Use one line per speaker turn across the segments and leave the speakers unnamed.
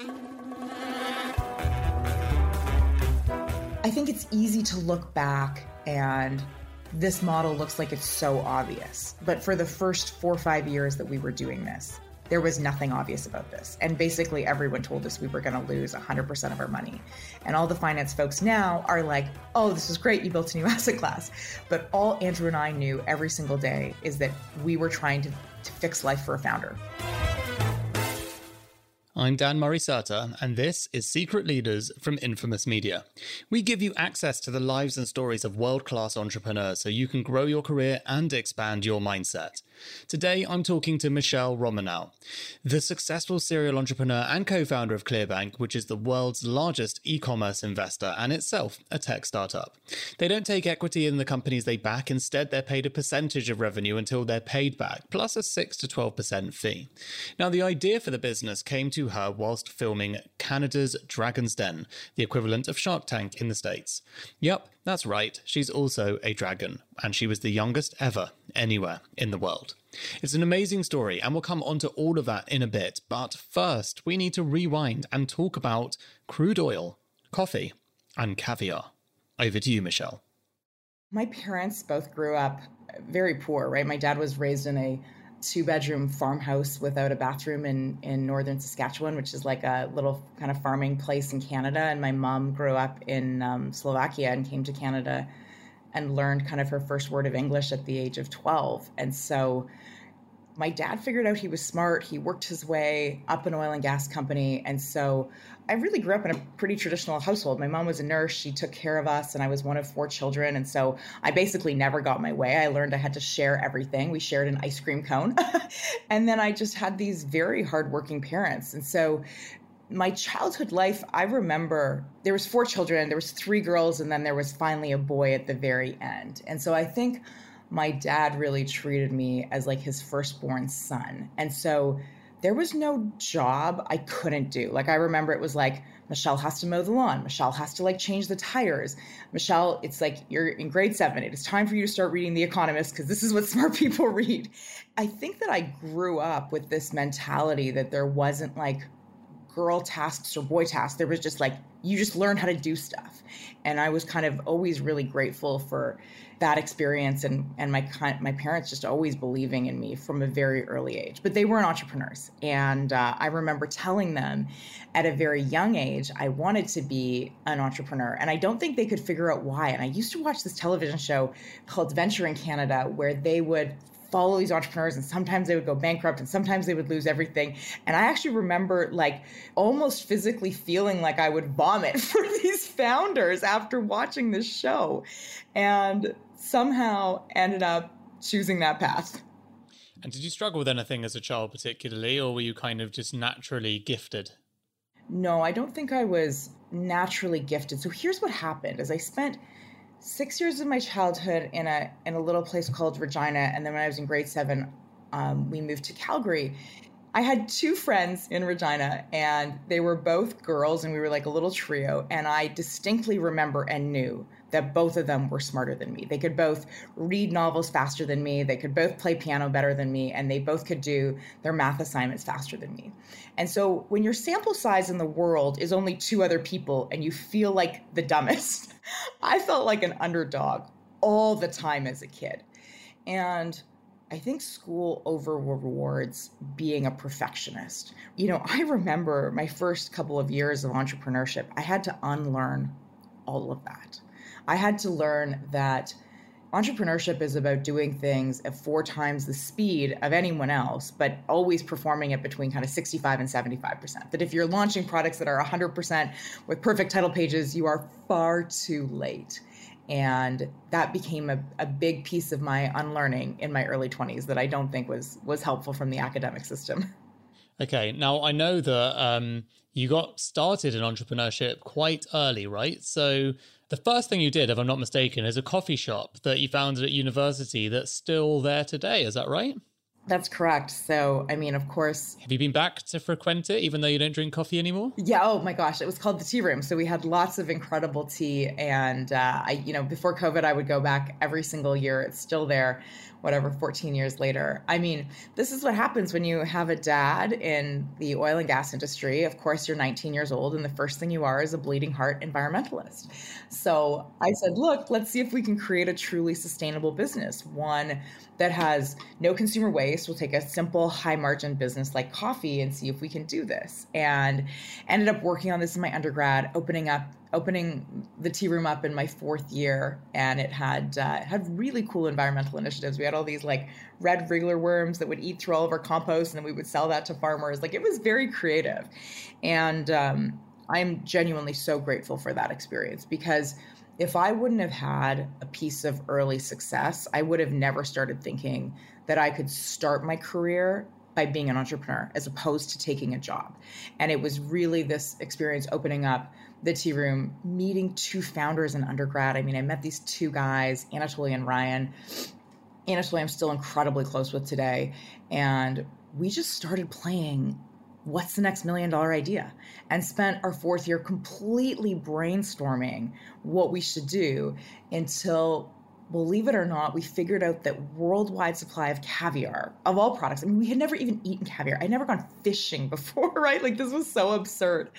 I think it's easy to look back and this model looks like it's so obvious. But for the first four or five years that we were doing this, there was nothing obvious about this. And basically, everyone told us we were going to lose 100% of our money. And all the finance folks now are like, oh, this is great. You built a new asset class. But all Andrew and I knew every single day is that we were trying to, to fix life for a founder.
I'm Dan Murray Serter, and this is Secret Leaders from Infamous Media. We give you access to the lives and stories of world class entrepreneurs so you can grow your career and expand your mindset. Today, I'm talking to Michelle Romanow, the successful serial entrepreneur and co founder of Clearbanc, which is the world's largest e commerce investor and itself a tech startup. They don't take equity in the companies they back, instead, they're paid a percentage of revenue until they're paid back, plus a 6 to 12% fee. Now, the idea for the business came to her whilst filming Canada's Dragon's Den, the equivalent of Shark Tank in the States. Yep, that's right, she's also a dragon, and she was the youngest ever anywhere in the world. It's an amazing story, and we'll come onto all of that in a bit. But first, we need to rewind and talk about crude oil, coffee, and caviar. Over to you, Michelle.
My parents both grew up very poor, right? My dad was raised in a two bedroom farmhouse without a bathroom in, in northern Saskatchewan, which is like a little kind of farming place in Canada. And my mom grew up in um, Slovakia and came to Canada and learned kind of her first word of English at the age of 12. And so my dad figured out he was smart. He worked his way up an oil and gas company. And so I really grew up in a pretty traditional household. My mom was a nurse. She took care of us, and I was one of four children. And so I basically never got my way. I learned I had to share everything. We shared an ice cream cone. and then I just had these very hardworking parents. And so my childhood life, I remember there was four children, there was three girls, and then there was finally a boy at the very end. And so I think my dad really treated me as like his firstborn son. And so there was no job I couldn't do. Like I remember it was like Michelle has to mow the lawn. Michelle has to like change the tires. Michelle, it's like you're in grade 7. It is time for you to start reading The Economist because this is what smart people read. I think that I grew up with this mentality that there wasn't like girl tasks or boy tasks. There was just like you just learn how to do stuff. And I was kind of always really grateful for that experience and and my my parents just always believing in me from a very early age. But they weren't entrepreneurs, and uh, I remember telling them at a very young age I wanted to be an entrepreneur, and I don't think they could figure out why. And I used to watch this television show called Venture in Canada, where they would follow these entrepreneurs and sometimes they would go bankrupt and sometimes they would lose everything. And i actually remember like almost physically feeling like i would vomit for these founders after watching this show and somehow ended up choosing that path.
And did you struggle with anything as a child particularly or were you kind of just naturally gifted?
No i don't think i was naturally gifted. So here's what happened as i spent six years of my childhood in a in a little place called Regina, and then when I was in grade seven, um, we moved to Calgary. I had two friends in Regina, and they were both girls, and we were like a little trio. And I distinctly remember and knew that both of them were smarter than me. They could both read novels faster than me, they could both play piano better than me, and they both could do their math assignments faster than me. And so when your sample size in the world is only two other people and you feel like the dumbest, I felt like an underdog all the time as a kid. And I think school over rewards being a perfectionist. You know, I remember my first couple of years of entrepreneurship, I had to unlearn all of that. I had to learn that entrepreneurship is about doing things at four times the speed of anyone else, but always performing it between kind of 65 and 75%. That if you're launching products that are 100% with perfect title pages, you are far too late. And that became a, a big piece of my unlearning in my early 20s that I don't think was was helpful from the academic system.
Okay, now I know that um, you got started in entrepreneurship quite early, right? So the first thing you did, if I'm not mistaken, is a coffee shop that you founded at university that's still there today. Is that right?
That's correct. So, I mean, of course.
Have you been back to frequent it, even though you don't drink coffee anymore?
Yeah. Oh my gosh, it was called the Tea Room. So we had lots of incredible tea, and uh, I, you know, before COVID, I would go back every single year. It's still there. Whatever 14 years later. I mean this is what happens when you have a dad in the oil and gas industry. Of course you're 19 years old and the first thing you are is a bleeding heart environmentalist. So i said look let's see if we can create a truly sustainable business one that has no consumer waste we'll take a simple high margin business like coffee and see if we can do this. And ended up working on this in my undergrad opening up opening the tea room up in my fourth year, and it had uh, had really cool environmental initiatives. We had all these like red wriggler worms that would eat through all of our compost, and then we would sell that to farmers. Like it was very creative, and um, I'm genuinely so grateful for that experience because if I wouldn't have had a piece of early success, I would have never started thinking that I could start my career by being an entrepreneur as opposed to taking a job. And it was really this experience opening up the tea room, meeting two founders in undergrad. I mean, I met these two guys, Anatoly and Ryan. Anatoly, I'm still incredibly close with today. And we just started playing what's the next million dollar idea and spent our fourth year completely brainstorming what we should do until believe it or not, we figured out that worldwide supply of caviar of all products. I mean, we had never even eaten caviar. I'd never gone fishing before, right? Like this was so absurd.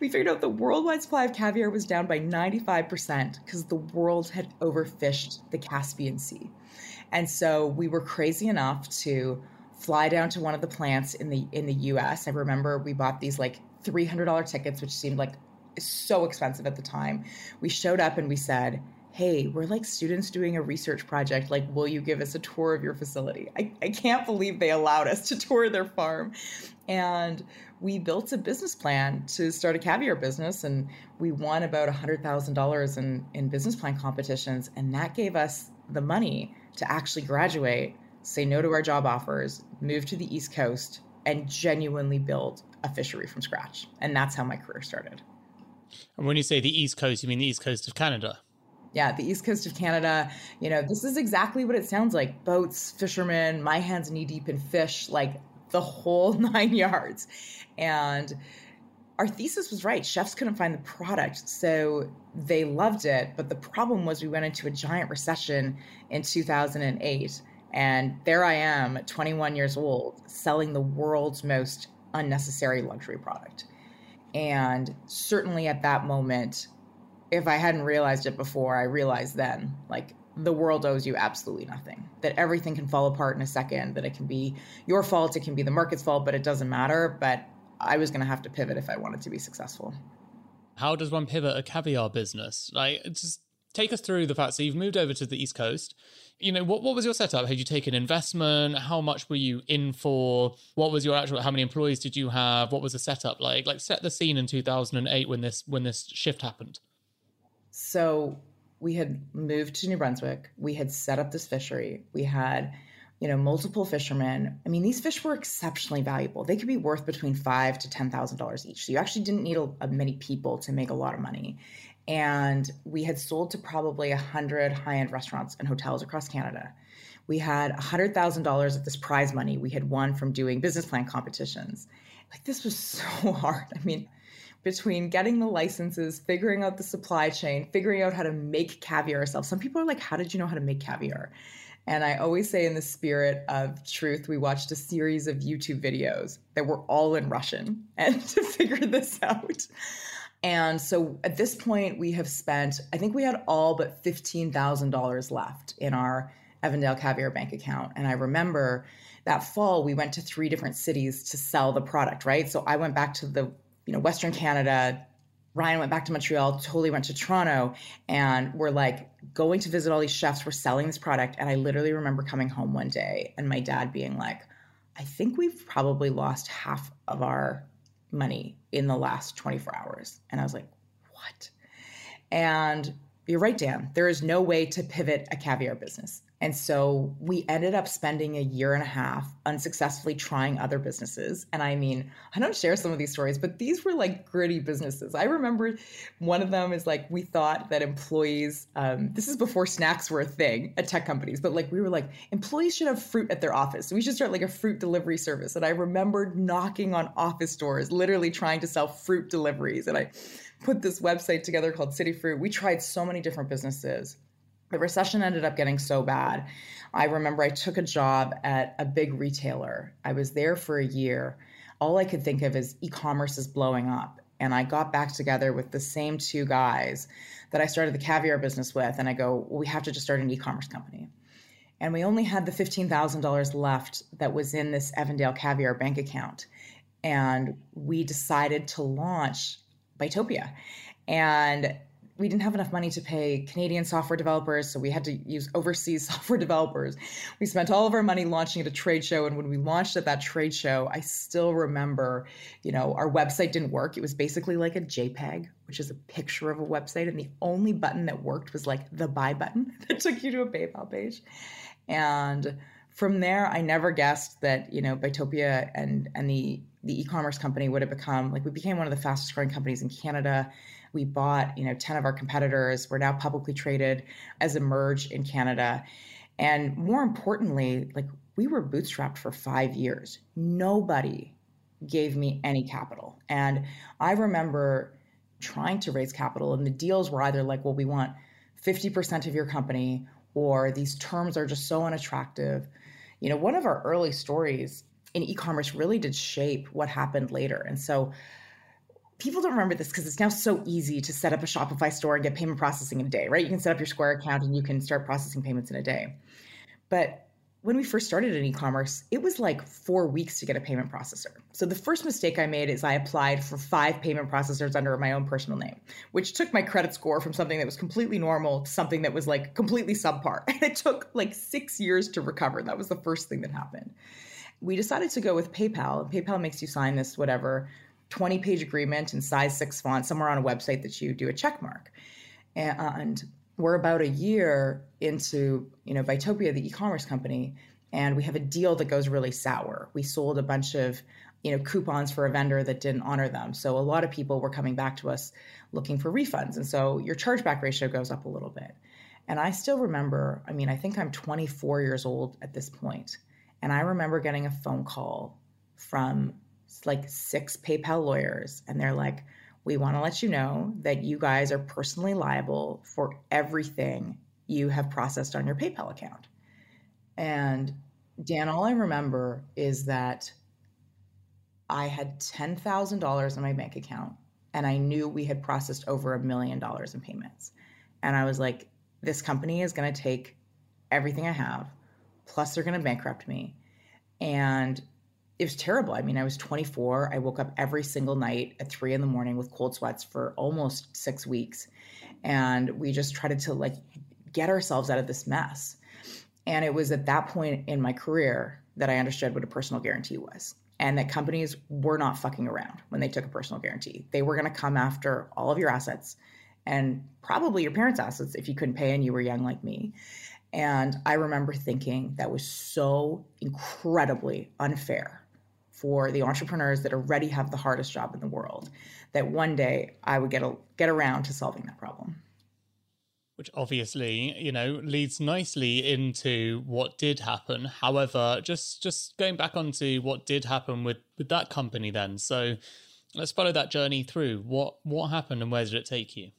We figured out the worldwide supply of caviar was down by 95% because the world had overfished the Caspian Sea. And so we were crazy enough to fly down to one of the plants in the in the US. I remember we bought these like $300 tickets which seemed like so expensive at the time. We showed up and we said, hey, we're like students doing a research project. Like, will you give us a tour of your facility? I, I can't believe they allowed us to tour their farm. And we built a business plan to start a caviar business, and we won about $100,000 in, in business plan competitions. And that gave us the money to actually graduate, say no to our job offers, move to the East Coast, and genuinely build a fishery from scratch. And that's how my career started.
And when you say the East Coast, you mean the East Coast of Canada?
Yeah, the east coast of Canada. You know, this is exactly what it sounds like boats, fishermen, my hands knee deep in fish, like the whole nine yards. And our thesis was right. Chefs couldn't find the product, so they loved it. But the problem was we went into a giant recession in 2008. And there I am, 21 years old, selling the world's most unnecessary luxury product. And certainly at that moment, if I hadn't realized it before, I realized then, like the world owes you absolutely nothing. That everything can fall apart in a second, that it can be your fault, it can be the market's fault, but it doesn't matter. But I was going to have to pivot if I wanted to be successful.
How does one pivot a caviar business? Like, just take us through the fact. So you've moved over to the East Coast. You know, what, what was your setup? Had you taken investment? How much were you in for? What was your actual? How many employees did you have? What was the setup like? Like, set the scene in 2008 when this when this shift happened.
So we had moved to New Brunswick. We had set up this fishery. We had, you know, multiple fishermen. I mean, these fish were exceptionally valuable. They could be worth between five to ten thousand dollars each. So you actually didn't need a, a many people to make a lot of money. And we had sold to probably a hundred high-end restaurants and hotels across Canada. We had a hundred thousand dollars of this prize money we had won from doing business plan competitions. Like this was so hard. I mean, between getting the licenses, figuring out the supply chain, figuring out how to make caviar ourselves. Some people are like, How did you know how to make caviar? And I always say, in the spirit of truth, we watched a series of YouTube videos that were all in Russian and to figure this out. And so at this point, we have spent, I think we had all but $15,000 left in our Evandale Caviar bank account. And I remember that fall, we went to three different cities to sell the product, right? So I went back to the you know, Western Canada. Ryan went back to Montreal, Anatoly went to Toronto, and we're like going to visit all these chefs. We're selling this product. And I literally remember coming home one day and my dad being like, I think we've probably lost half of our money in the last 24 hours. And I was like, what? And you're right, Dan. There is no way to pivot a caviar business. And so we ended up spending a year and a half unsuccessfully trying other businesses. And I mean, I don't share some of these stories, but these were like gritty businesses. I remember one of them is like, we thought that employees, um, this is before snacks were a thing at tech companies, but like we were like, employees should have fruit at their office. So we should start like a fruit delivery service. And I remember knocking on office doors, literally trying to sell fruit deliveries. And I put this website together called City Fruit. We tried so many different businesses The recession ended up getting so bad. I remember I took a job at a big retailer. I was there for a year. All I could think of is e commerce is blowing up. And I got back together with the same two guys that I started the caviar business with. And I go, well, we have to just start an e commerce company. And we only had the $15,000 left that was in this Evandale Caviar bank account. And we decided to launch Buytopia. And we didn't have enough money to pay Canadian software developers, so we had to use overseas software developers. We spent all of our money launching at a trade show, and when we launched at that trade show, I still remember, you know, our website didn't work. It was basically like a JPEG, which is a picture of a website, and the only button that worked was like the buy button that took you to a PayPal page. And from there, I never guessed that you know Buytopia and and the the e-commerce company would have become like we became one of the fastest growing companies in Canada we bought, you know, 10 of our competitors. We're now publicly traded as Emerge in Canada. And more importantly, like we were bootstrapped for five years. Nobody gave me any capital. And I remember trying to raise capital, and the deals were either like, well, we want 50% of your company, or these terms are just so unattractive. You know, one of our early stories in e commerce really did shape what happened later. And so people don't remember this because it's now so easy to set up a Shopify store and get payment processing in a day, right? You can set up your Square account and you can start processing payments in a day. But when we first started in e-commerce, it was like four weeks to get a payment processor. So the first mistake I made is I applied for five payment processors under my own personal name, which took my credit score from something that was completely normal to something that was like completely subpar. And it took like six years to recover. That was the first thing that happened. We decided to go with PayPal. PayPal makes you sign this whatever 20 page agreement in size six font somewhere on a website that you do a check mark. And we're about a year into, you know, Buytopia, the e-commerce company, and we have a deal that goes really sour. We sold a bunch of, you know, coupons for a vendor that didn't honor them. So a lot of people were coming back to us looking for refunds. And so your chargeback ratio goes up a little bit. And I still remember, I mean, I think I'm 24 years old at this point, And I remember getting a phone call from like six PayPal lawyers, and they're like, we want to let you know that you guys are personally liable for everything you have processed on your PayPal account. And Dan, all I remember is that I had $10,000 in my bank account and I knew we had processed over a million dollars in payments. And I was like, this company is going to take everything I have, plus they're going to bankrupt me. And it was terrible. I mean, I was 24. I woke up every single night at three in the morning with cold sweats for almost six weeks. And we just tried to like get ourselves out of this mess. And it was at that point in my career that I understood what a personal guarantee was and that companies were not fucking around when they took a personal guarantee. They were going to come after all of your assets and probably your parents' assets if you couldn't pay and you were young like me. And I remember thinking that was so incredibly unfair for the entrepreneurs that already have the hardest job in the world that one day I would get a, get around to solving that problem.
Which obviously, you know, leads nicely into what did happen. However, just just going back onto what did happen with with that company then. So let's follow that journey through. What what happened and where did it take you?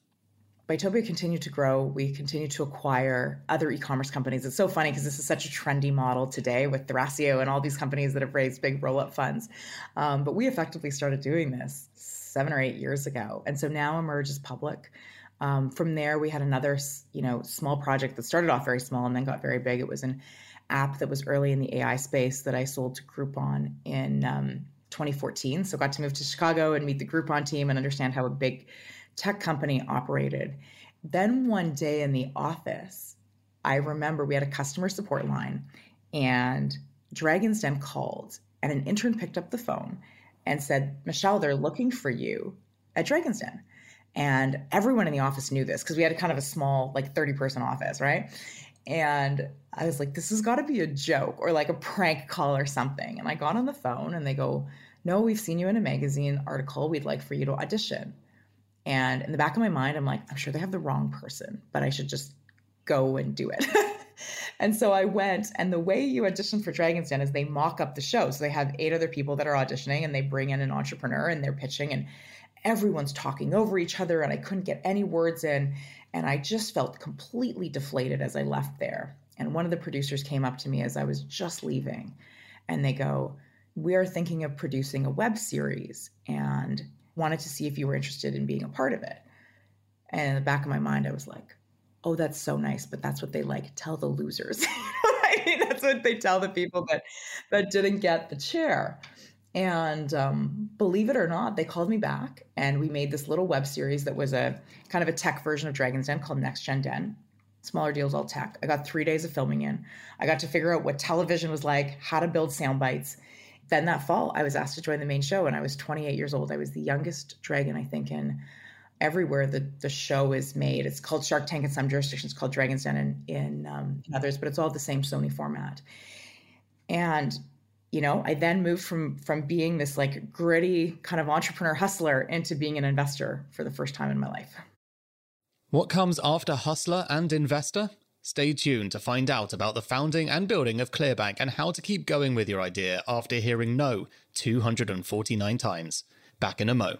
Buytopia continued to grow. We continued to acquire other e-commerce companies. It's so funny because this is such a trendy model today with Thrasio and all these companies that have raised big roll-up funds. Um, but we effectively started doing this seven or eight years ago, and so now Emerge is public. Um, from there, we had another, you know, small project that started off very small and then got very big. It was an app that was early in the AI space that I sold to Groupon in um, 2014. So got to move to Chicago and meet the Groupon team and understand how a big tech company operated. Then one day in the office, I remember we had a customer support line and Dragon's Den called and an intern picked up the phone and said, Michelle, they're looking for you at Dragon's Den. And everyone in the office knew this because we had a kind of a small, like 30 person office, right? And I was like, this has got to be a joke or like a prank call or something. And I got on the phone and they go, no, we've seen you in a magazine article. We'd like for you to audition. And in the back of my mind, I'm like, I'm sure they have the wrong person, but I should just go and do it. and so I went, and the way you audition for Dragon's Den is they mock up the show. So they have eight other people that are auditioning, and they bring in an entrepreneur, and they're pitching, and everyone's talking over each other and I couldn't get any words in. And I just felt completely deflated as I left there. And one of the producers came up to me as I was just leaving and they go, We are thinking of producing a web series and wanted to see if you were interested in being a part of it. And in the back of my mind, I was like, Oh, that's so nice, but that's what they like. Tell the losers. I mean, that's what they tell the people that that didn't get the chair. And um, believe it or not, they called me back and we made this little web series that was a kind of a tech version of Dragon's Den called Next Gen Den. Smaller deals, all tech. I got three days of filming in. I got to figure out what television was like, how to build sound bites. Then that fall, I was asked to join the main show and I was 28 years old. I was the youngest dragon, I think, in everywhere the, the show is made. It's called Shark Tank in some jurisdictions, called Dragon's Den in, in, um, in others, but it's all the same Sony format. And you know i then moved from from being this like gritty kind of entrepreneur hustler into being an investor for the first time in my life
what comes after hustler and investor stay tuned to find out about the founding and building of clearbanc and how to keep going with your idea after hearing no 249 times. Back in a mo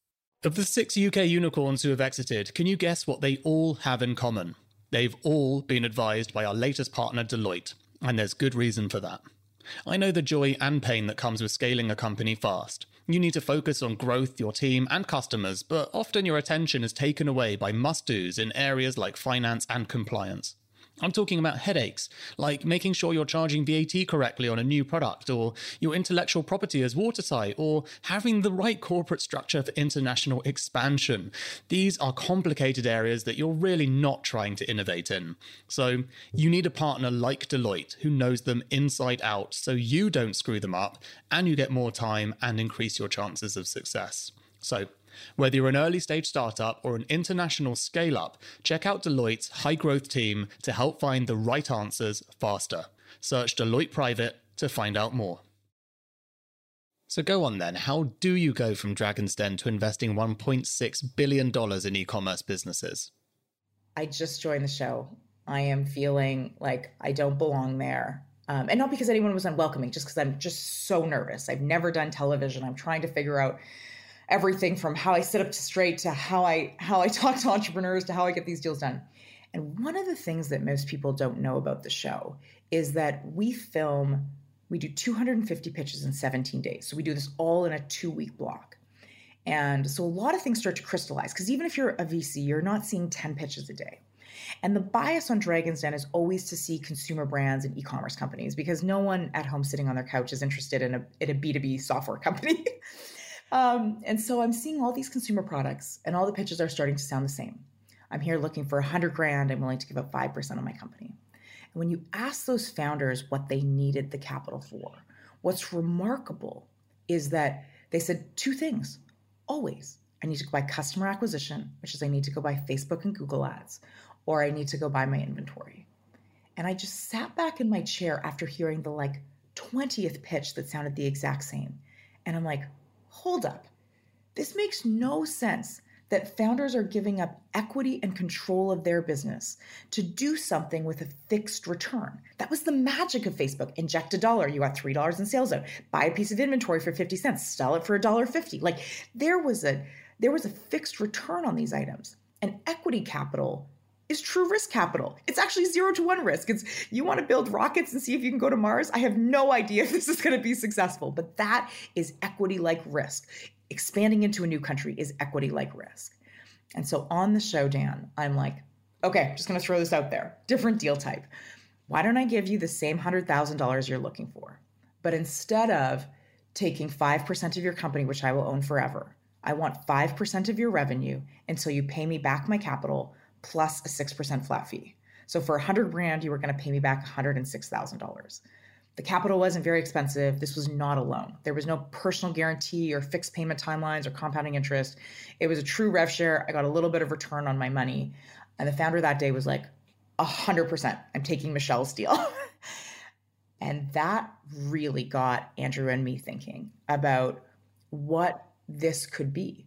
Of the six UK unicorns who have exited, can you guess what they all have in common? They've all been advised by our latest partner, Deloitte, and there's good reason for that. I know the joy and pain that comes with scaling a company fast. You need to focus on growth, your team, and customers, but often your attention is taken away by must dos in areas like finance and compliance. I'm talking about headaches, like making sure you're charging VAT correctly on a new product, or your intellectual property is watertight, or having the right corporate structure for international expansion. These are complicated areas that you're really not trying to innovate in. So you need a partner like Deloitte who knows them inside out so you don't screw them up and you get more time and increase your chances of success. So whether you're an early stage startup or an international scale up, check out Deloitte's high growth team to help find the right answers faster. Search Deloitte Private to find out more. So go on then, how do you go from Dragon's Den to investing $1.6 billion in e commerce businesses?
I just joined the show. I am feeling like I don't belong there. Um, and not because anyone was unwelcoming, just because I'm just so nervous. I've never done television. I'm trying to figure out everything from how I set up to straight to how I how I talk to entrepreneurs to how I get these deals done. And one of the things that most people don't know about the show is that we film we do 250 pitches in 17 days. So we do this all in a 2-week block. And so a lot of things start to crystallize because even if you're a VC, you're not seeing 10 pitches a day. And the bias on Dragon's Den is always to see consumer brands and e-commerce companies because no one at home sitting on their couch is interested in a, in a B2B software company. Um, and so I'm seeing all these consumer products and all the pitches are starting to sound the same. I'm here looking for 100 grand. I'm willing to give up 5% of my company. And when you ask those founders what they needed the capital for, what's remarkable is that they said two things always. I need to go buy customer acquisition, which is I need to go buy Facebook and Google ads, or I need to go buy my inventory. And I just sat back in my chair after hearing the like 20th pitch that sounded the exact same. And I'm like, hold up. This makes no sense that founders are giving up equity and control of their business to do something with a fixed return. That was the magic of Facebook. Inject a dollar, you got $3 in sales out. Buy a piece of inventory for 50 cents, sell it for $1.50. Like there was a there was a fixed return on these items. And equity capital is true risk capital. It's actually zero to one risk. It's you want to build rockets and see if you can go to Mars. I have no idea if this is going to be successful, but that is equity like risk expanding into a new country is equity like risk. And so on the show, Dan, I'm like, okay, just going to throw this out there. Different deal type. Why don't I give you the same $100,000 you're looking for? But instead of taking 5% of your company, which I will own forever, I want 5% of your revenue until you pay me back my capital plus a 6% flat fee. So for 100 grand, you were going to pay me back $106,000. The capital wasn't very expensive. This was not a loan. There was no personal guarantee or fixed payment timelines or compounding interest. It was a true rev share. I got a little bit of return on my money. And the founder that day was like, 100%, I'm taking Michelle's deal. and that really got Andrew and me thinking about what this could be.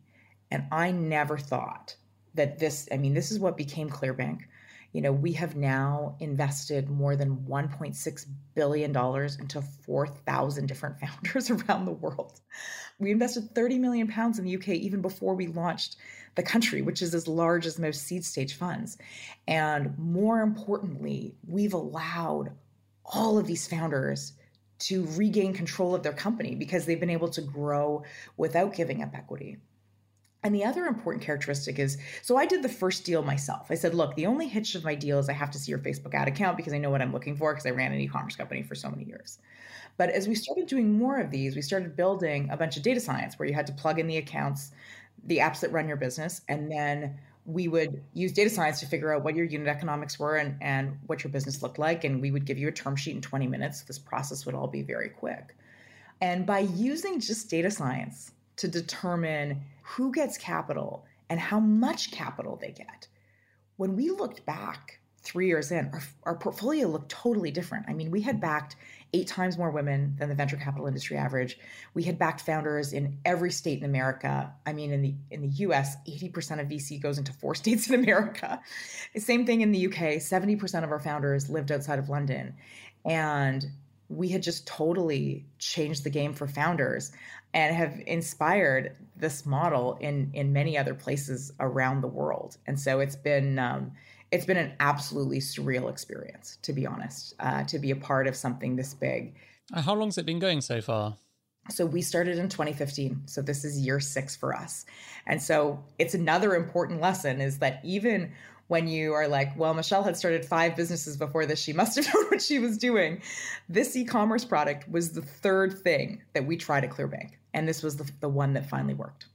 And I never thought that this, I mean, this is what became Clearbanc you know, we have now invested more than $1.6 billion into 4,000 different founders around the world. We invested 30 million pounds in the UK even before we launched the country, which is as large as most seed stage funds. And more importantly, we've allowed all of these founders to regain control of their company because they've been able to grow without giving up equity. And the other important characteristic is so I did the first deal myself. I said, look, the only hitch of my deal is I have to see your Facebook ad account because I know what I'm looking for because I ran an e commerce company for so many years. But as we started doing more of these, we started building a bunch of data science where you had to plug in the accounts, the apps that run your business, and then we would use data science to figure out what your unit economics were and, and what your business looked like. And we would give you a term sheet in 20 minutes. This process would all be very quick. And by using just data science to determine who gets capital and how much capital they get. When we looked back three years in, our, our portfolio looked totally different. I mean, we had backed eight times more women than the venture capital industry average. We had backed founders in every state in America. I mean, in the in the US, 80% of VC goes into four states in America. Same thing in the UK, 70% of our founders lived outside of London. And we had just totally changed the game for founders and have inspired this model in in many other places around the world. And so it's been um, it's been an absolutely surreal experience, to be honest, uh, to be a part of something this big.
Uh, how long has it been going so far?
So we started in 2015. So this is year six for us. And so it's another important lesson is that even when you are like, well, Michelle had started five businesses before this. She must have known what she was doing. This e commerce product was the third thing that we tried at Clearbanc. And this was the, the one that finally worked.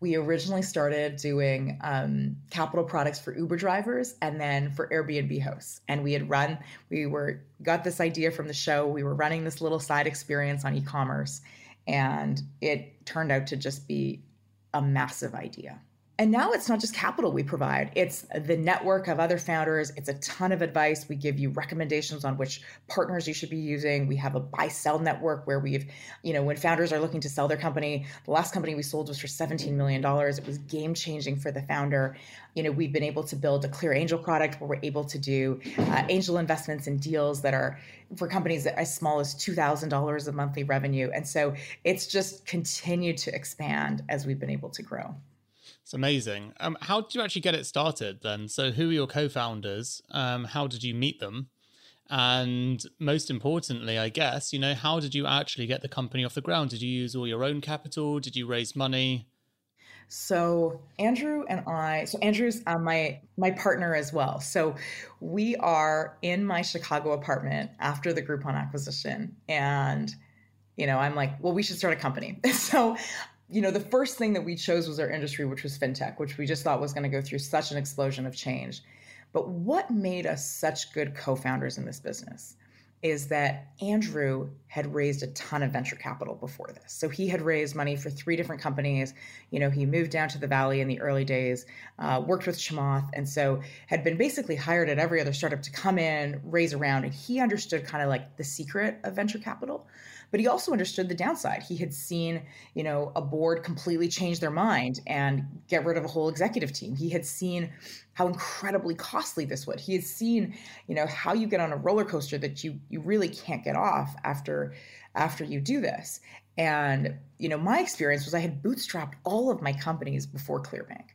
We originally started doing um, capital products for Uber drivers and then for Airbnb hosts. And we had run, we were got this idea from the show. We were running this little side experience on e-commerce, and it turned out to just be a massive idea. And now it's not just capital we provide, it's the network of other founders. It's a ton of advice. We give you recommendations on which partners you should be using. We have a buy sell network where we've, you know, when founders are looking to sell their company, the last company we sold was for $17 million. It was game changing for the founder. You know, we've been able to build a clear angel product where we're able to do uh, angel investments and deals that are for companies as small as $2,000 of monthly revenue. And so it's just continued to expand as we've been able to grow.
It's amazing. Um, how did you actually get it started then? So, who are your co founders? Um, how did you meet them? And most importantly, I guess, you know, how did you actually get the company off the ground? Did you use all your own capital? Did you raise money?
So Andrew and I, so Andrew's uh, my my partner as well. So we are in my Chicago apartment after the Groupon acquisition, and you know I'm like, well, we should start a company. so you know the first thing that we chose was our industry, which was fintech, which we just thought was going to go through such an explosion of change. But what made us such good co-founders in this business? is that Andrew had raised a ton of venture capital before this. So he had raised money for three different companies. You know, he moved down to the Valley in the early days, uh, worked with Chamath, and so had been basically hired at every other startup to come in, raise around. And he understood kind of like the secret of venture capital but he also understood the downside. He had seen, you know, a board completely change their mind and get rid of a whole executive team. He had seen how incredibly costly this would. He had seen, you know, how you get on a roller coaster that you you really can't get off after after you do this. And, you know, my experience was I had bootstrapped all of my companies before Clearbanc.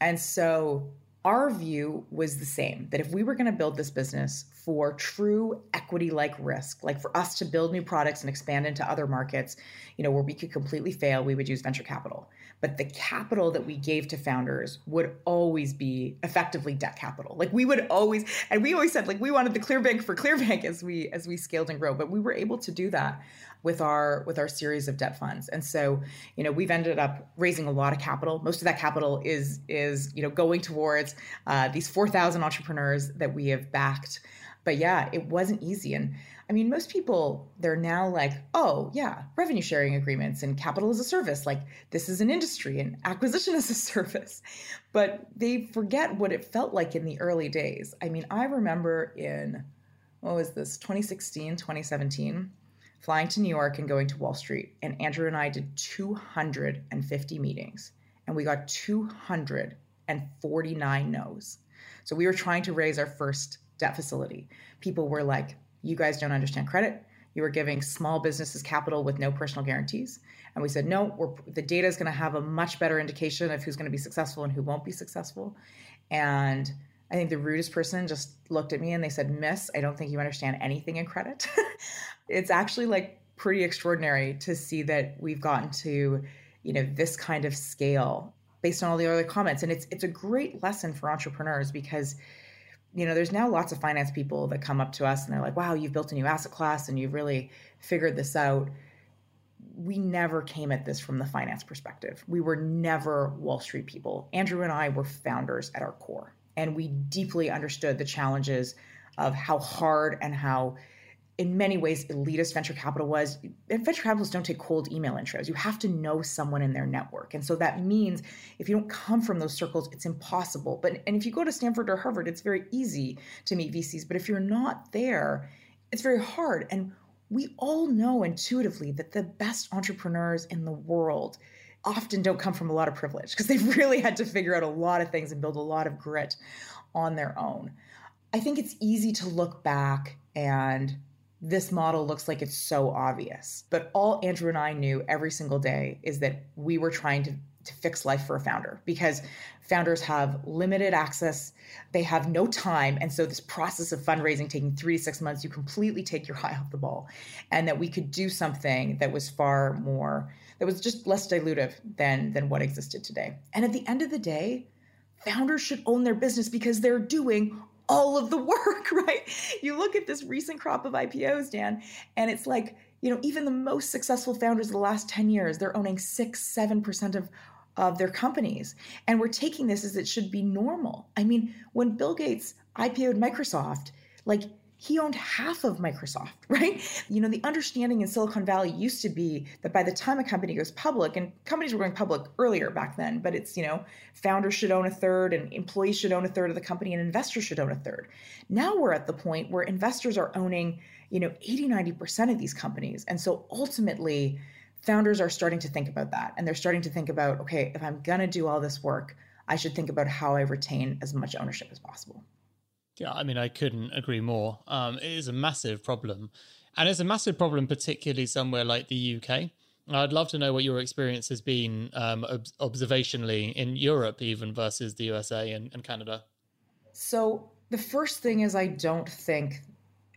And so our view was the same that if we were going to build this business for true equity like risk. Like for us to build new products and expand into other markets you know where we could completely fail we would use venture capital. But the capital that we gave to founders would always be effectively debt capital. Like we would always and we always said like we wanted the clearbanc for clearbanc as we as we scaled and grow but we were able to do that with our with our series of debt funds. And so you know we've ended up raising a lot of capital. Most of that capital is is you know going towards uh, these 4000 entrepreneurs that we have backed but yeah it wasn't easy and i mean most people they're now like oh yeah revenue sharing agreements and capital as a service like this is an industry and acquisition as a service but they forget what it felt like in the early days i mean i remember in what was this 2016 2017 flying to New York and going to Wall Street. And Andrew and I did 250 meetings and we got 249 no's. So we were trying to raise our first debt facility. People were like, you guys don't understand credit. You were giving small businesses capital with no personal guarantees. And we said, no, the data is going to have a much better indication of who's going to be successful and who won't be successful. And I think the rudest person just looked at me and they said, Miss, I don't think you understand anything in credit. it's actually like pretty extraordinary to see that we've gotten to, you know, this kind of scale based on all the other comments. And it's it's a great lesson for entrepreneurs because you know, there's now lots of finance people that come up to us and they're like, wow, you've built a new asset class and you've really figured this out. We never came at this from the finance perspective. We were never Wall Street people. Andrew and I were founders at our core and we deeply understood the challenges of how hard and how in many ways elitist venture capital was venture capitalists don't take cold email intros. You have to know someone in their network. And so that means if you don't come from those circles it's impossible. But and if you go to stanford or harvard it's very easy to meet vcs but if you're not there it's very hard. And we all know intuitively that the best entrepreneurs in the world often don't come from a lot of privilege because they've really had to figure out a lot of things and build a lot of grit on their own. I think it's easy to look back and this model looks like it's so obvious. But all Andrew and I knew every single day is that we were trying to, to fix life for a founder because founders have limited access, they have no time. And so, this process of fundraising taking three to six months, you completely take your eye off the ball. And that we could do something that was far more that was just less dilutive than than what existed today. And at the end of the day, founders should own their business because they're doing all of the work, right? You look at this recent crop of IPOs, Dan, and it's like, you know, even the most successful founders of the last 10 years, they're owning six, seven percent of of their companies. And we're taking this as it should be normal. I mean, when Bill Gates IPO'd Microsoft, like he owned half of Microsoft, right? You know, the understanding in Silicon Valley used to be that by the time a company goes public, and companies were going public earlier back then, but it's, you know, founders should own a third and employees should own a third of the company and investors should own a third. Now we're at the point where investors are owning, you know, 80, 90% of these companies. And so ultimately, founders are starting to think about that. And they're starting to think about, okay, if I'm going to do all this work, I should think about how I retain as much ownership as possible.
Yeah, I mean, I couldn't agree more. Um, it is a massive problem. And it's a massive problem, particularly somewhere like the UK. I'd love to know what your experience has been um, ob- observationally in Europe, even versus the USA and, and Canada.
So, the first thing is, I don't think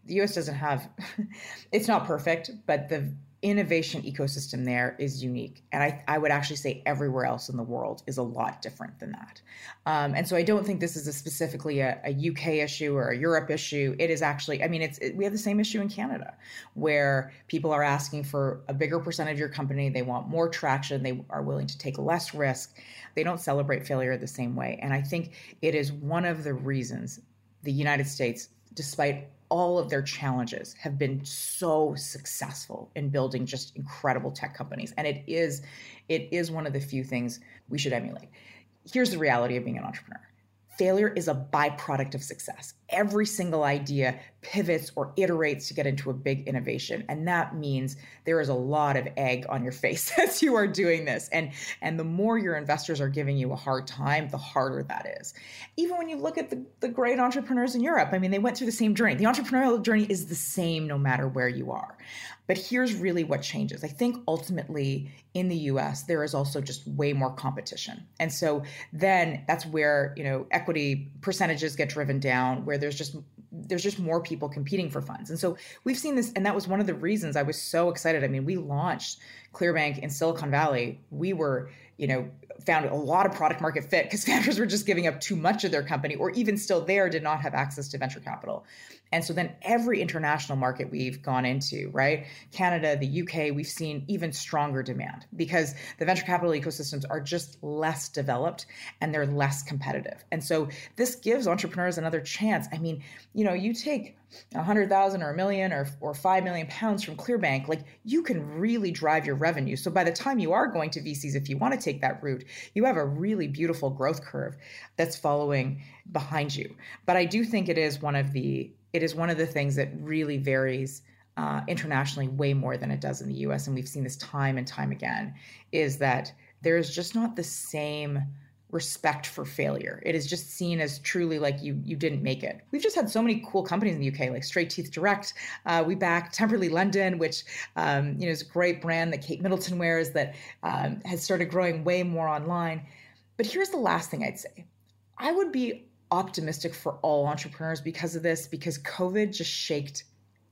the US doesn't have, it's not perfect, but the innovation ecosystem there is unique. And I, I would actually say everywhere else in the world is a lot different than that. Um, and so I don't think this is a specifically a, a, UK issue or a Europe issue. It is actually, I mean, it's it, we have the same issue in Canada where people are asking for a bigger percentage of your company. They want more traction. They are willing to take less risk. They don't celebrate failure the same way. And I think it is one of the reasons the United States, despite all of their challenges have been so successful in building just incredible tech companies. And it is it is one of the few things we should emulate. Here's the reality of being an entrepreneur. Failure is a byproduct of success. Every single idea pivots or iterates to get into a big innovation. And that means there is a lot of egg on your face as you are doing this. And, and the more your investors are giving you a hard time, the harder that is. Even when you look at the, the great entrepreneurs in Europe, I mean, they went through the same journey. The entrepreneurial journey is the same no matter where you are. But here's really what changes. I think ultimately in the US, there is also just way more competition. And so then that's where, you know, equity percentages get driven down, where there's just there's just more people competing for funds. And so we've seen this, and that was one of the reasons I was so excited. I mean, we launched Clearbanc in Silicon Valley. We were, you know, found a lot of product market fit because founders were just giving up too much of their company, or even still there, did not have access to venture capital. And so then every international market we've gone into, right? Canada, the UK, we've seen even stronger demand because the venture capital ecosystems are just less developed and they're less competitive. And so this gives entrepreneurs another chance. I mean, you know, you take a hundred thousand or a million or or five million pounds from Clearbanc, like you can really drive your revenue. So by the time you are going to VCs, if you want to take that route, you have a really beautiful growth curve that's following behind you. But I do think it is one of the it is one of the things that really varies uh, internationally way more than it does in the US. And we've seen this time and time again is that there is just not the same respect for failure. It is just seen as truly like you you didn't make it. We've just had so many cool companies in the UK, like Straight Teeth Direct. Uh, we backed Temperley London, which um, you know is a great brand that Kate Middleton wears that um, has started growing way more online. But here's the last thing I'd say: I would be optimistic for all entrepreneurs because of this, because COVID just shaked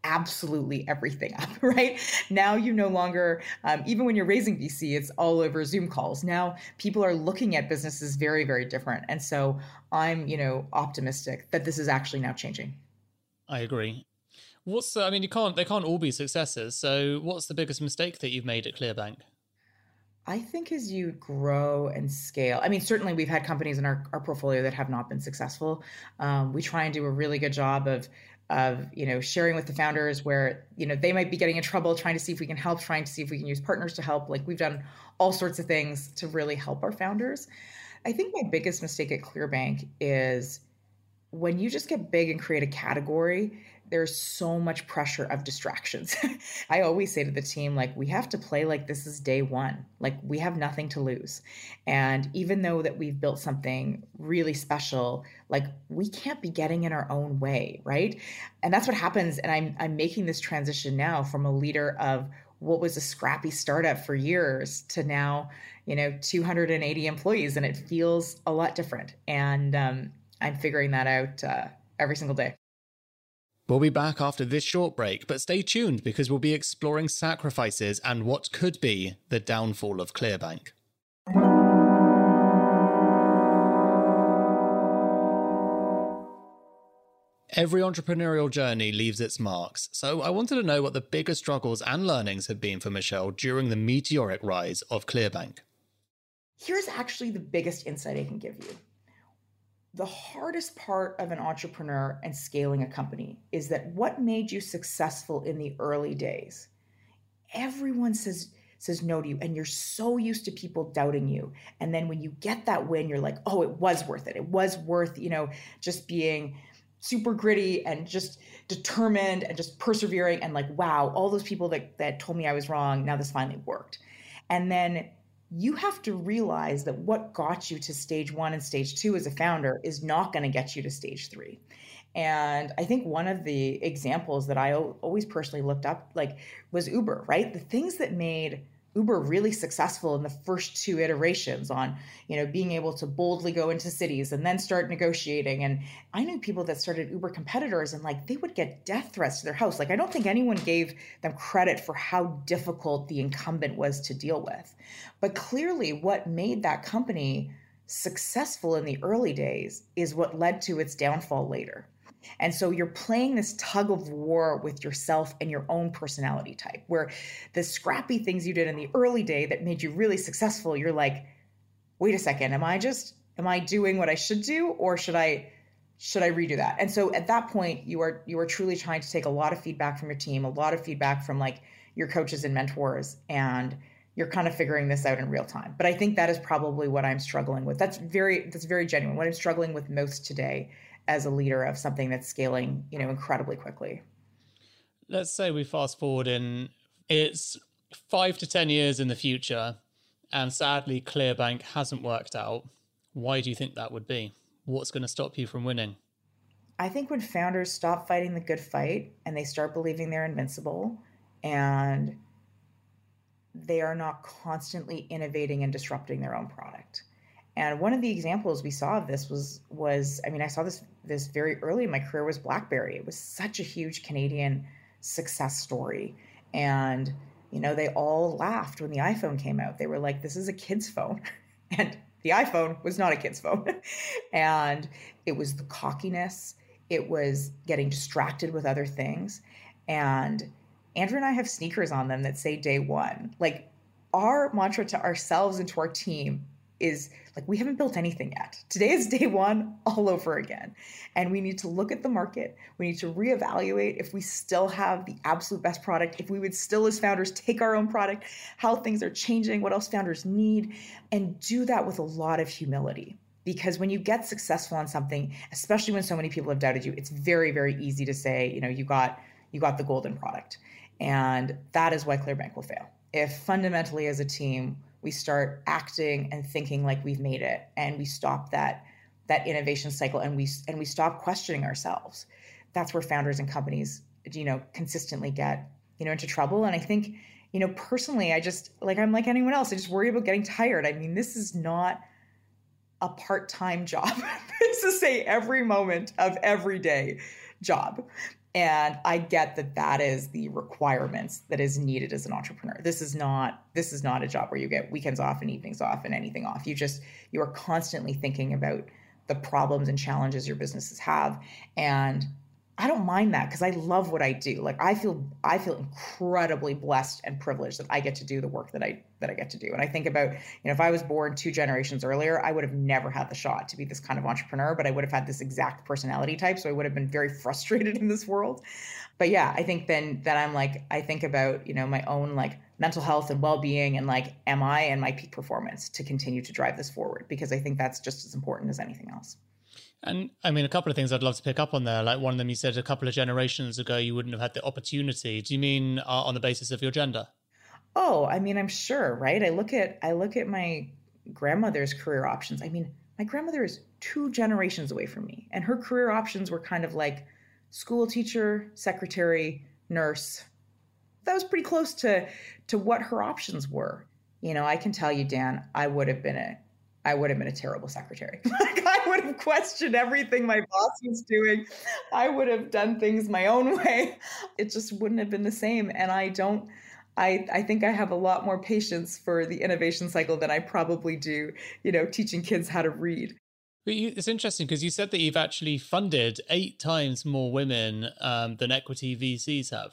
absolutely everything up, right? Now you no longer, um, even when you're raising VC, it's all over Zoom calls. Now people are looking at businesses very, very different. And so I'm, you know, optimistic that this is actually now changing.
I agree. What's, I mean, you can't, they can't all be successes. So what's the biggest mistake that you've made at Clearbanc?
I think as you grow and scale, I mean, certainly we've had companies in our, our portfolio that have not been successful. Um, we try and do a really good job of of you know sharing with the founders where you know they might be getting in trouble trying to see if we can help trying to see if we can use partners to help like we've done all sorts of things to really help our founders i think my biggest mistake at clearbanc is when you just get big and create a category there's so much pressure of distractions. I always say to the team, like, we have to play like this is day one. Like, we have nothing to lose. And even though that we've built something really special, like, we can't be getting in our own way, right? And that's what happens. And I'm, I'm making this transition now from a leader of what was a scrappy startup for years to now, you know, 280 employees. And it feels a lot different. And um, I'm figuring that out uh, every single day.
We'll be back after this short break, but stay tuned because we'll be exploring sacrifices and what could be the downfall of Clearbanc. Every entrepreneurial journey leaves its marks, so I wanted to know what the biggest struggles and learnings have been for Michelle during the meteoric rise of Clearbanc.
Here's actually the biggest insight I can give you the hardest part of an entrepreneur and scaling a company is that what made you successful in the early days? Everyone says says no to you and you're so used to people doubting you. And then when you get that win you're like oh it was worth it. It was worth you know just being super gritty and just determined and just persevering and like wow all those people that that told me i was wrong now this finally worked. And then you have to realize that what got you to stage one and stage two as a founder is not going to get you to stage three. And I think one of the examples that I always personally looked up like was Uber, right? The things that made Uber really successful in the first two iterations on, you know, being able to boldly go into cities and then start negotiating. And I knew people that started Uber competitors and like they would get death threats to their house. Like I don't think anyone gave them credit for how difficult the incumbent was to deal with. But clearly what made that company successful in the early days is what led to its downfall later. And so you're playing this tug of war with yourself and your own personality type, where the scrappy things you did in the early day that made you really successful, you're like, wait a second, am I just, am I doing what I should do? Or should I, should I redo that? And so at that point, you are, you are truly trying to take a lot of feedback from your team, a lot of feedback from like your coaches and mentors, and you're kind of figuring this out in real time. But I think that is probably what I'm struggling with. That's very, that's very genuine. What I'm struggling with most today as a leader of something that's scaling, you know, incredibly quickly.
Let's say we fast forward in it's five to 10 years in the future, and sadly, Clearbanc hasn't worked out. Why do you think that would be? What's going to stop you from winning?
I think when founders stop fighting the good fight and they start believing they're invincible and they are not constantly innovating and disrupting their own product. And one of the examples we saw of this was was I mean I saw this this very early in my career was BlackBerry. It was such a huge Canadian success story, and you know they all laughed when the iPhone came out. They were like, "This is a kid's phone," and the iPhone was not a kid's phone, and it was the cockiness. It was getting distracted with other things, and Andrew and I have sneakers on them that say day one. Like our mantra to ourselves and to our team is like we haven't built anything yet. Today is day one all over again. And we need to look at the market. We need to reevaluate if we still have the absolute best product, if we would still, as founders, take our own product, how things are changing, what else founders need, and do that with a lot of humility. Because when you get successful on something, especially when so many people have doubted you, it's very, very easy to say, you know, you got you got the golden product. And that is why Clearbanc will fail. If fundamentally as a team we start acting and thinking like we've made it and we stop that that innovation cycle and we and we stop questioning ourselves. That's where founders and companies you know consistently get you know into trouble. And i think you know personally i just like i'm like anyone else i just worry about getting tired. I mean this is not a part-time job. This is a every moment of every day job and i get that that is the requirements that is needed as an entrepreneur. This is not this is not a job where you get weekends off and evenings off and anything off. You just you are constantly thinking about the problems and challenges your businesses have. And I don't mind that because I love what I do. Like I feel I feel incredibly blessed and privileged that I get to do the work that I that I get to do. And I think about, you know, if I was born two generations earlier, I would have never had the shot to be this kind of entrepreneur, but I would have had this exact personality type, so I would have been very frustrated in this world. But yeah, I think then that I'm like I think about, you know, my own like mental health and well-being and like am I and my peak performance to continue to drive this forward because I think that's just as important as anything else.
And I mean, a couple of things I'd love to pick up on there. Like one of them, you said a couple of generations ago, you wouldn't have had the opportunity. Do you mean uh, on the basis of your gender?
Oh, I mean, I'm sure, right? I look at I look at my grandmother's career options. I mean, my grandmother is two generations away from me, and her career options were kind of like school teacher, secretary, nurse. That was pretty close to to what her options were. You know, I can tell you, Dan, I would have been a I would have been a terrible secretary. I would have questioned everything my boss was doing. I would have done things my own way. It just wouldn't have been the same. And I don't I, I think I have a lot more patience for the innovation cycle than I probably do, you know, teaching kids how to read.
But you, it's interesting because you said that you've actually funded eight times more women um, than equity VCs have,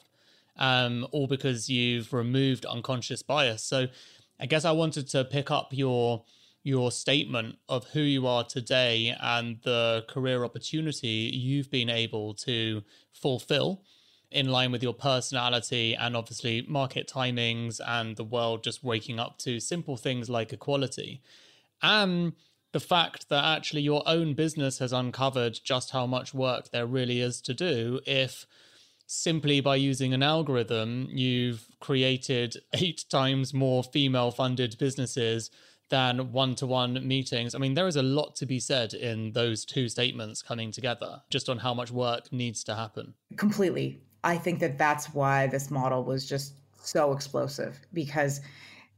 um, all because you've removed unconscious bias. So I guess I wanted to pick up your your statement of who you are today and the career opportunity you've been able to fulfill in line with your personality and obviously market timings and the world just waking up to simple things like equality. And the fact that actually your own business has uncovered just how much work there really is to do if simply by using an algorithm you've created eight times more female funded businesses than one to one meetings. I mean, there is a lot to be said in those two statements coming together just on how much work needs to happen.
Completely. I think that that's why this model was just so explosive because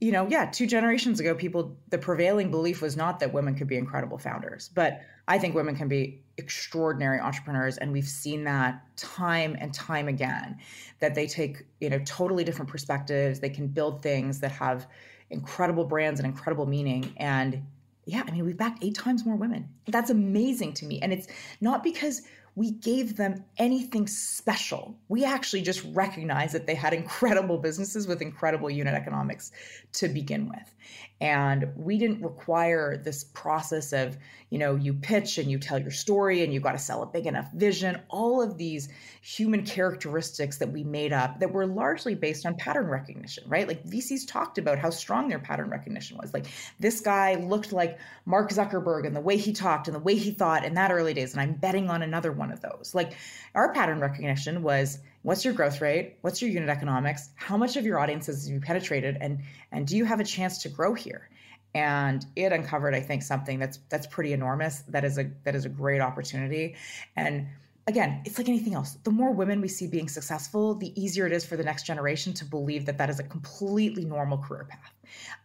you know, yeah, two generations ago, people, the prevailing belief was not that women could be incredible founders, but I think women can be extraordinary entrepreneurs. And we've seen that time and time again that they take, you know, totally different perspectives. They can build things that have incredible brands and incredible meaning. And yeah, I mean, we've backed eight times more women. That's amazing to me. And it's not because we gave them anything special. We actually just recognized that they had incredible businesses with incredible unit economics to begin with. And we didn't require this process of, you know, you pitch and you tell your story and you got to sell a big enough vision, all of these human characteristics that we made up that were largely based on pattern recognition, right? Like VCs talked about how strong their pattern recognition was. Like this guy looked like Mark Zuckerberg and the way he talked and the way he thought in that early days. And I'm betting on another one of those. Like our pattern recognition was what's your growth rate? What's your unit economics? How much of your audience has you penetrated? And and do you have a chance to grow here? And it uncovered i think something that's that's pretty enormous that is a that is a great opportunity. And again it's like anything else. The more women we see being successful the easier it is for the next generation to believe that that is a completely normal career path.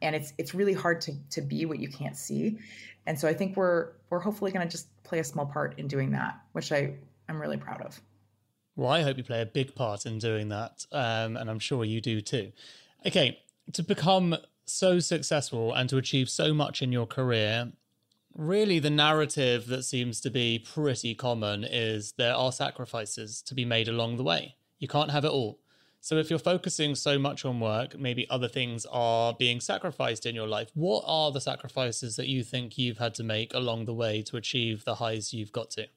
And it's it's really hard to to be what you can't see and so i think we're we're hopefully going to just play a small part in doing that which i i'm really proud of
well, I hope you play a big part in doing that, um, and I'm sure you do too. Okay, to become so successful and to achieve so much in your career, really the narrative that seems to be pretty common is there are sacrifices to be made along the way. You can't have it all. So if you're focusing so much on work, maybe other things are being sacrificed in your life. What are the sacrifices that you think you've had to make along the way to achieve the highs you've got to?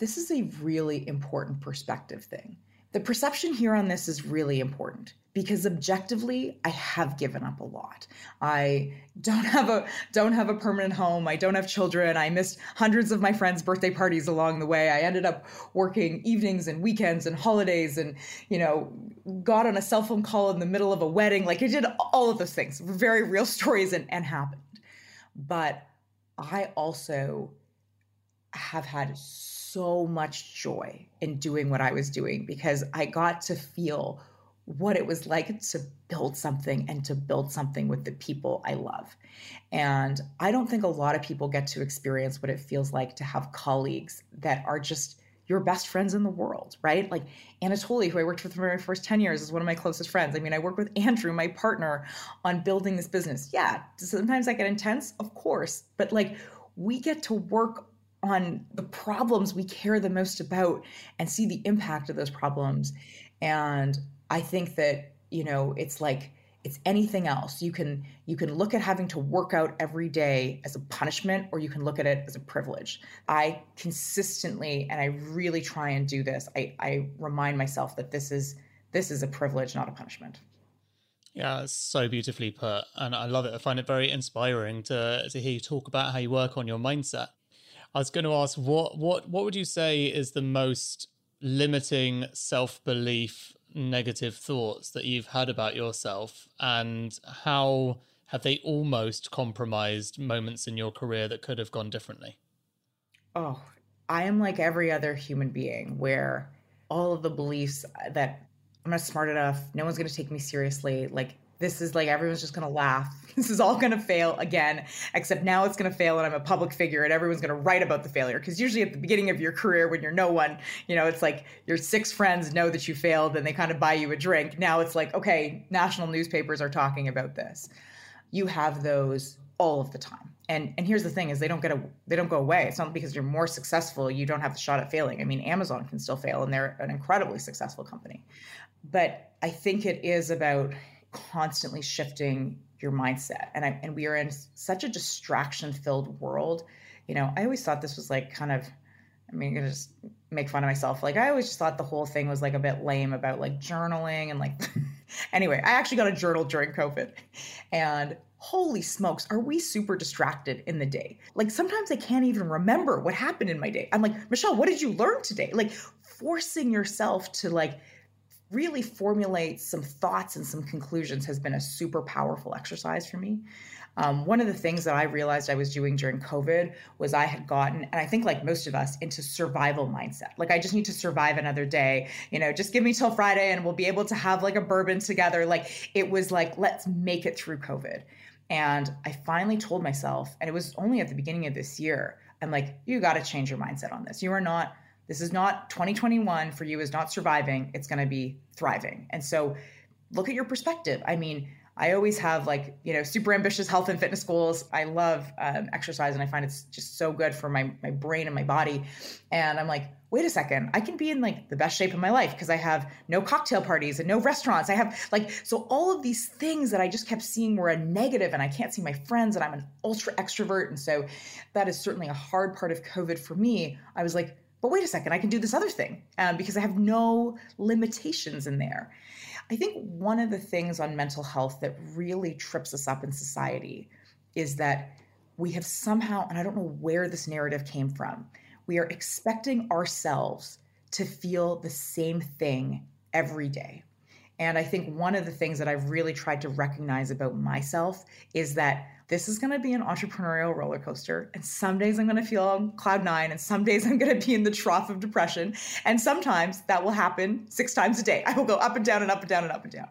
this is a really important perspective thing. The perception here on this is really important because objectively I have given up a lot. I don't have a don't have a permanent home. I don't have children. I missed hundreds of my friends' birthday parties along the way. I ended up working evenings and weekends and holidays and you know got on a cell phone call in the middle of a wedding. Like I did all of those things. Very real stories and, and happened. But I also have had so much joy in doing what I was doing because I got to feel what it was like to build something and to build something with the people I love. And I don't think a lot of people get to experience what it feels like to have colleagues that are just your best friends in the world, right? Like Anatoly, who I worked with for my first 10 years, is one of my closest friends. I mean, I work with Andrew, my partner, on building this business. Yeah, sometimes I get intense, of course, but like we get to work on the problems we care the most about and see the impact of those problems. And I think that, you know, it's like it's anything else. You can you can look at having to work out every day as a punishment or you can look at it as a privilege. I consistently and I really try and do this. I, I remind myself that this is this is a privilege, not a punishment.
Yeah, it's so beautifully put, and I love it. I find it very inspiring to to hear you talk about how you work on your mindset. I was going to ask what what what would you say is the most limiting self belief negative thoughts that you've had about yourself, and how have they almost compromised moments in your career that could have gone differently?
Oh, I am like every other human being, where all of the beliefs that I'm not smart enough, no one's going to take me seriously, like this is like everyone's just going to laugh. This is all going to fail again, except now it's going to fail and I'm a public figure and everyone's going to write about the failure. Because usually at the beginning of your career, when you're no one, you know, it's like your six friends know that you failed and they kind of buy you a drink. Now it's like, okay, national newspapers are talking about this. You have those all of the time. And and here's the thing is they don't get a they don't go away. It's not because you're more successful, you don't have the shot at failing. I mean, Amazon can still fail and they're an incredibly successful company. But I think it is about constantly shifting your mindset. And I and we are in such a distraction filled world. You know, I always thought this was like kind of I mean, I'm gonna just make fun of myself. Like I always just thought the whole thing was like a bit lame about like journaling and like anyway, I actually got a journal during COVID. And holy smokes, are we super distracted in the day? Like sometimes I can't even remember what happened in my day. I'm like, Michelle, what did you learn today? Like forcing yourself to like really formulate some thoughts and some conclusions has been a super powerful exercise for me. Um, one of the things that I realized I was doing during COVID was I had gotten, and I think like most of us, into survival mindset. Like, I just need to survive another day. You know, just give me till Friday and we'll be able to have like a bourbon together. Like, it was like, let's make it through COVID. And I finally told myself, and it was only at the beginning of this year, I'm like, you got to change your mindset on this. You are not, this is not 2021 for you is not surviving. It's going to be thriving. And so look at your perspective. I mean, I always have like, you know, super ambitious health and fitness goals. I love um, exercise and I find it's just so good for my, my brain and my body. And I'm like, wait a second, I can be in like the best shape of my life because I have no cocktail parties and no restaurants. I have like, so all of these things that I just kept seeing were a negative and I can't see my friends and I'm an ultra extrovert. And so that is certainly a hard part of COVID for me. I was like, but wait a second, I can do this other thing um, because I have no limitations in there. I think one of the things on mental health that really trips us up in society is that we have somehow, and I don't know where this narrative came from, we are expecting ourselves to feel the same thing every day. And I think one of the things that I've really tried to recognize about myself is that this is going to be an entrepreneurial roller coaster. And some days I'm going to feel on cloud nine, and some days I'm going to be in the trough of depression. And sometimes that will happen six times a day. I will go up and down and up and down and up and down.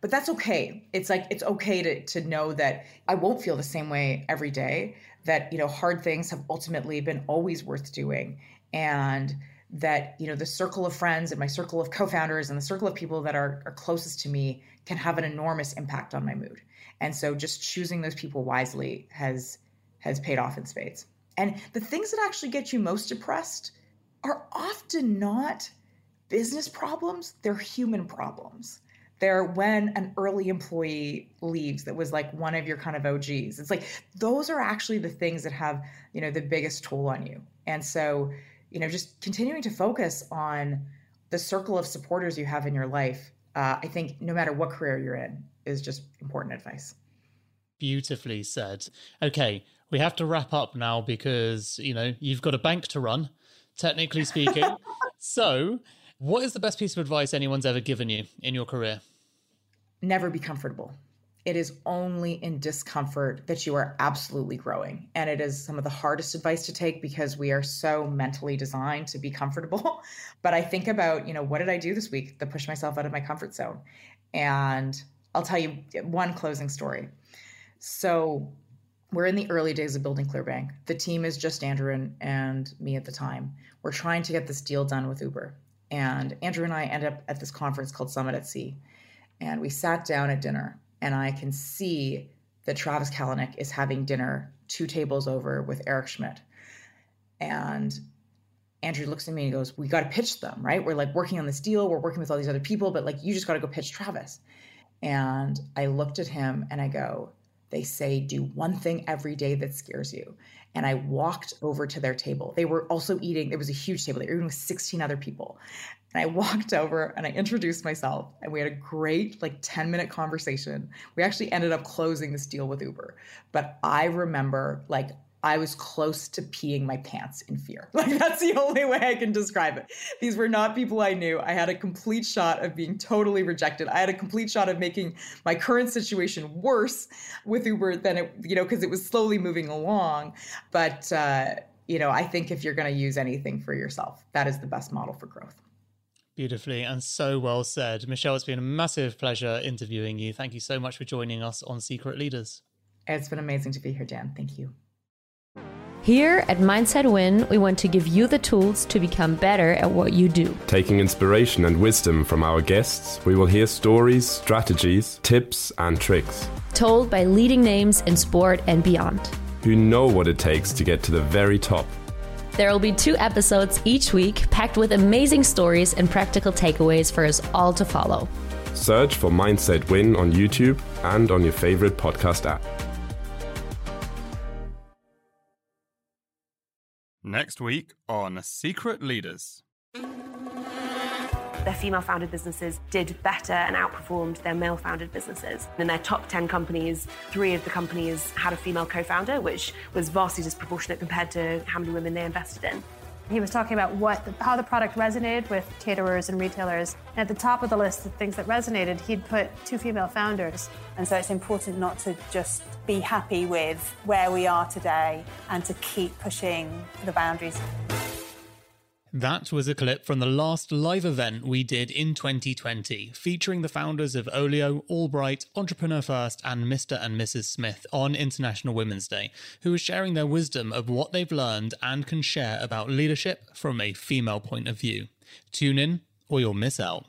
But that's okay. It's like, it's okay to, to know that I won't feel the same way every day, that, you know, hard things have ultimately been always worth doing. And that you know the circle of friends and my circle of co-founders and the circle of people that are, are closest to me can have an enormous impact on my mood. And so just choosing those people wisely has has paid off in spades. And the things that actually get you most depressed are often not business problems they're human problems. They're when an early employee leaves that was like one of your kind of og's it's like those are actually the things that have you know the biggest toll on you. And so you know, just continuing to focus on the circle of supporters you have in your life, uh, I think no matter what career you're in, is just important advice.
Beautifully said. Okay, we have to wrap up now because, you know, you've got a bank to run, technically speaking. so, what is the best piece of advice anyone's ever given you in your career?
Never be comfortable it is only in discomfort that you are absolutely growing. And it is some of the hardest advice to take because we are so mentally designed to be comfortable. but I think about, you know, what did I do this week to push myself out of my comfort zone? And I'll tell you one closing story. So we're in the early days of building Clearbanc. The team is just Andrew and, and me at the time. We're trying to get this deal done with Uber. And Andrew and I end up at this conference called Summit at Sea. And we sat down at dinner and I can see that Travis Kalanick is having dinner two tables over with Eric Schmidt. And Andrew looks at me and goes, We got to pitch them, right? We're like working on this deal, we're working with all these other people, but like you just got to go pitch Travis. And I looked at him and I go, They say do one thing every day that scares you. And I walked over to their table. They were also eating, there was a huge table, they were eating with 16 other people. And I walked over and I introduced myself, and we had a great, like, 10 minute conversation. We actually ended up closing this deal with Uber. But I remember, like, I was close to peeing my pants in fear. Like, that's the only way I can describe it. These were not people I knew. I had a complete shot of being totally rejected. I had a complete shot of making my current situation worse with Uber than it, you know, because it was slowly moving along. But, uh, you know, I think if you're going to use anything for yourself, that is the best model for growth.
Beautifully and so well said. Michelle, it's been a massive pleasure interviewing you. Thank you so much for joining us on Secret Leaders.
It's been amazing to be here, Dan. Thank you.
Here at Mindset Win, we want to give you the tools to become better at what you do.
Taking inspiration and wisdom from our guests, we will hear stories, strategies, tips, and tricks.
Told by leading names in sport and beyond.
Who know what it takes to get to the very top.
There will be two episodes each week packed with amazing stories and practical takeaways for us all to follow.
Search for Mindset Win on YouTube and on your favorite podcast app.
Next week on Secret Leaders
their female founded businesses did better and outperformed their male founded businesses. In their top 10 companies, three of the companies had a female co founder, which was vastly disproportionate compared to how many women they invested in.
He was talking about what how the product resonated with caterers and retailers. And at the top of the list of things that resonated, he'd put two female founders.
And so it's important not to just be happy with where we are today and to keep pushing the boundaries.
That was a clip from the last live event we did in 2020, featuring the founders of Olio, AllBright, Entrepreneur First, and Mr. and Mrs. Smith on International Women's Day, who are sharing their wisdom of what they've learned and can share about leadership from a female point of view. Tune in or you'll miss out.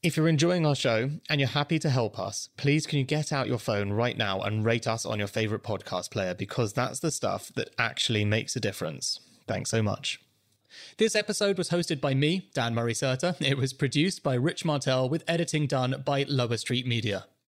If you're enjoying our show and you're happy to help us, please can you get out your phone right now and rate us on your favorite podcast player because that's the stuff that actually makes a difference. Thanks so much. This episode was hosted by me, Dan Murray Serter. It was produced by Rich Martell with editing done by Lower Street Media.